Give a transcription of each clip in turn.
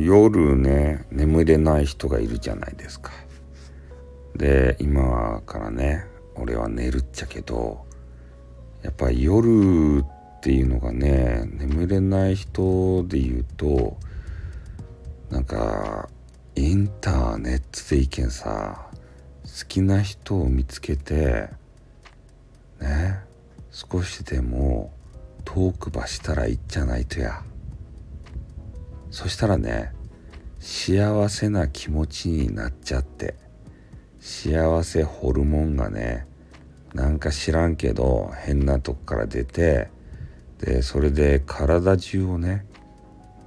夜ね眠れない人がいるじゃないですか。で今からね俺は寝るっちゃけどやっぱ夜っていうのがね眠れない人で言うとなんかインターネットで意見さ好きな人を見つけてね少しでもトークばしたらいいっちゃないとや。そしたらね幸せな気持ちになっちゃって幸せホルモンがねなんか知らんけど変なとこから出てでそれで体中をね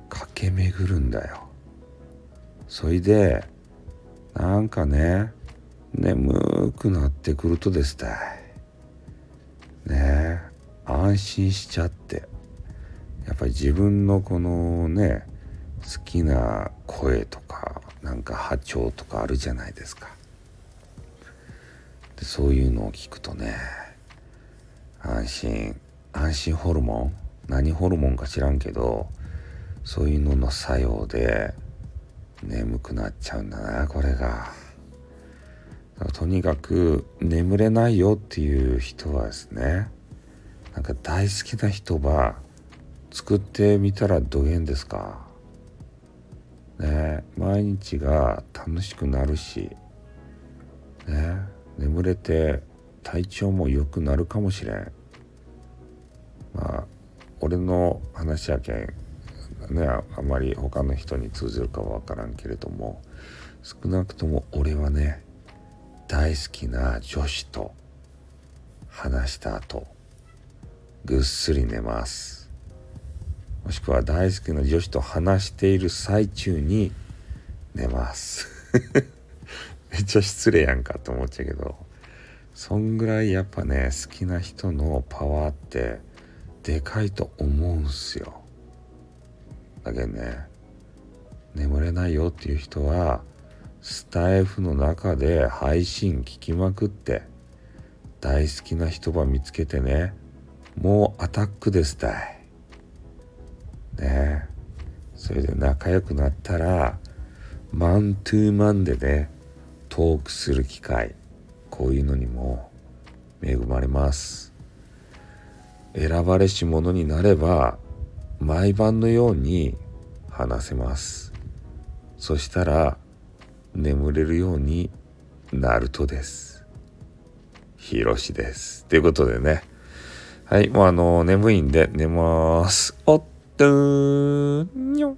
駆け巡るんだよ。それでなんかね眠くなってくるとですたい。ね安心しちゃって。やっぱり自分のこのね好きな声とかなんか波長とかあるじゃないですか。でそういうのを聞くとね安心安心ホルモン？何ホルモンか知らんけどそういうのの作用で眠くなっちゃうんだなこれが。とにかく眠れないよっていう人はですねなんか大好きな人は作ってみたらどげんですか？ね毎日が楽しくなるしね眠れて体調も良くなるかもしれん。まあ俺の話やけんねあんまり他の人に通じるかは分からんけれども少なくとも俺はね大好きな女子と話した後ぐっすり寝ます。もしくは大好きな女子と話している最中に寝ます。めっちゃ失礼やんかと思っちゃうけど。そんぐらいやっぱね好きな人のパワーってでかいと思うんすよ。だけどね眠れないよっていう人はスタイフの中で配信聞きまくって大好きな人ば見つけてねもうアタックですたい。ね。それで仲良くなったらマントゥーマンでねトークする機会こういうのにも恵まれます。選ばれし者になれば毎晩のように話せます。そしたら眠れるようになるとです。ひろしです。ということでね。はいもうあの眠いんで寝ます。おっとーにょ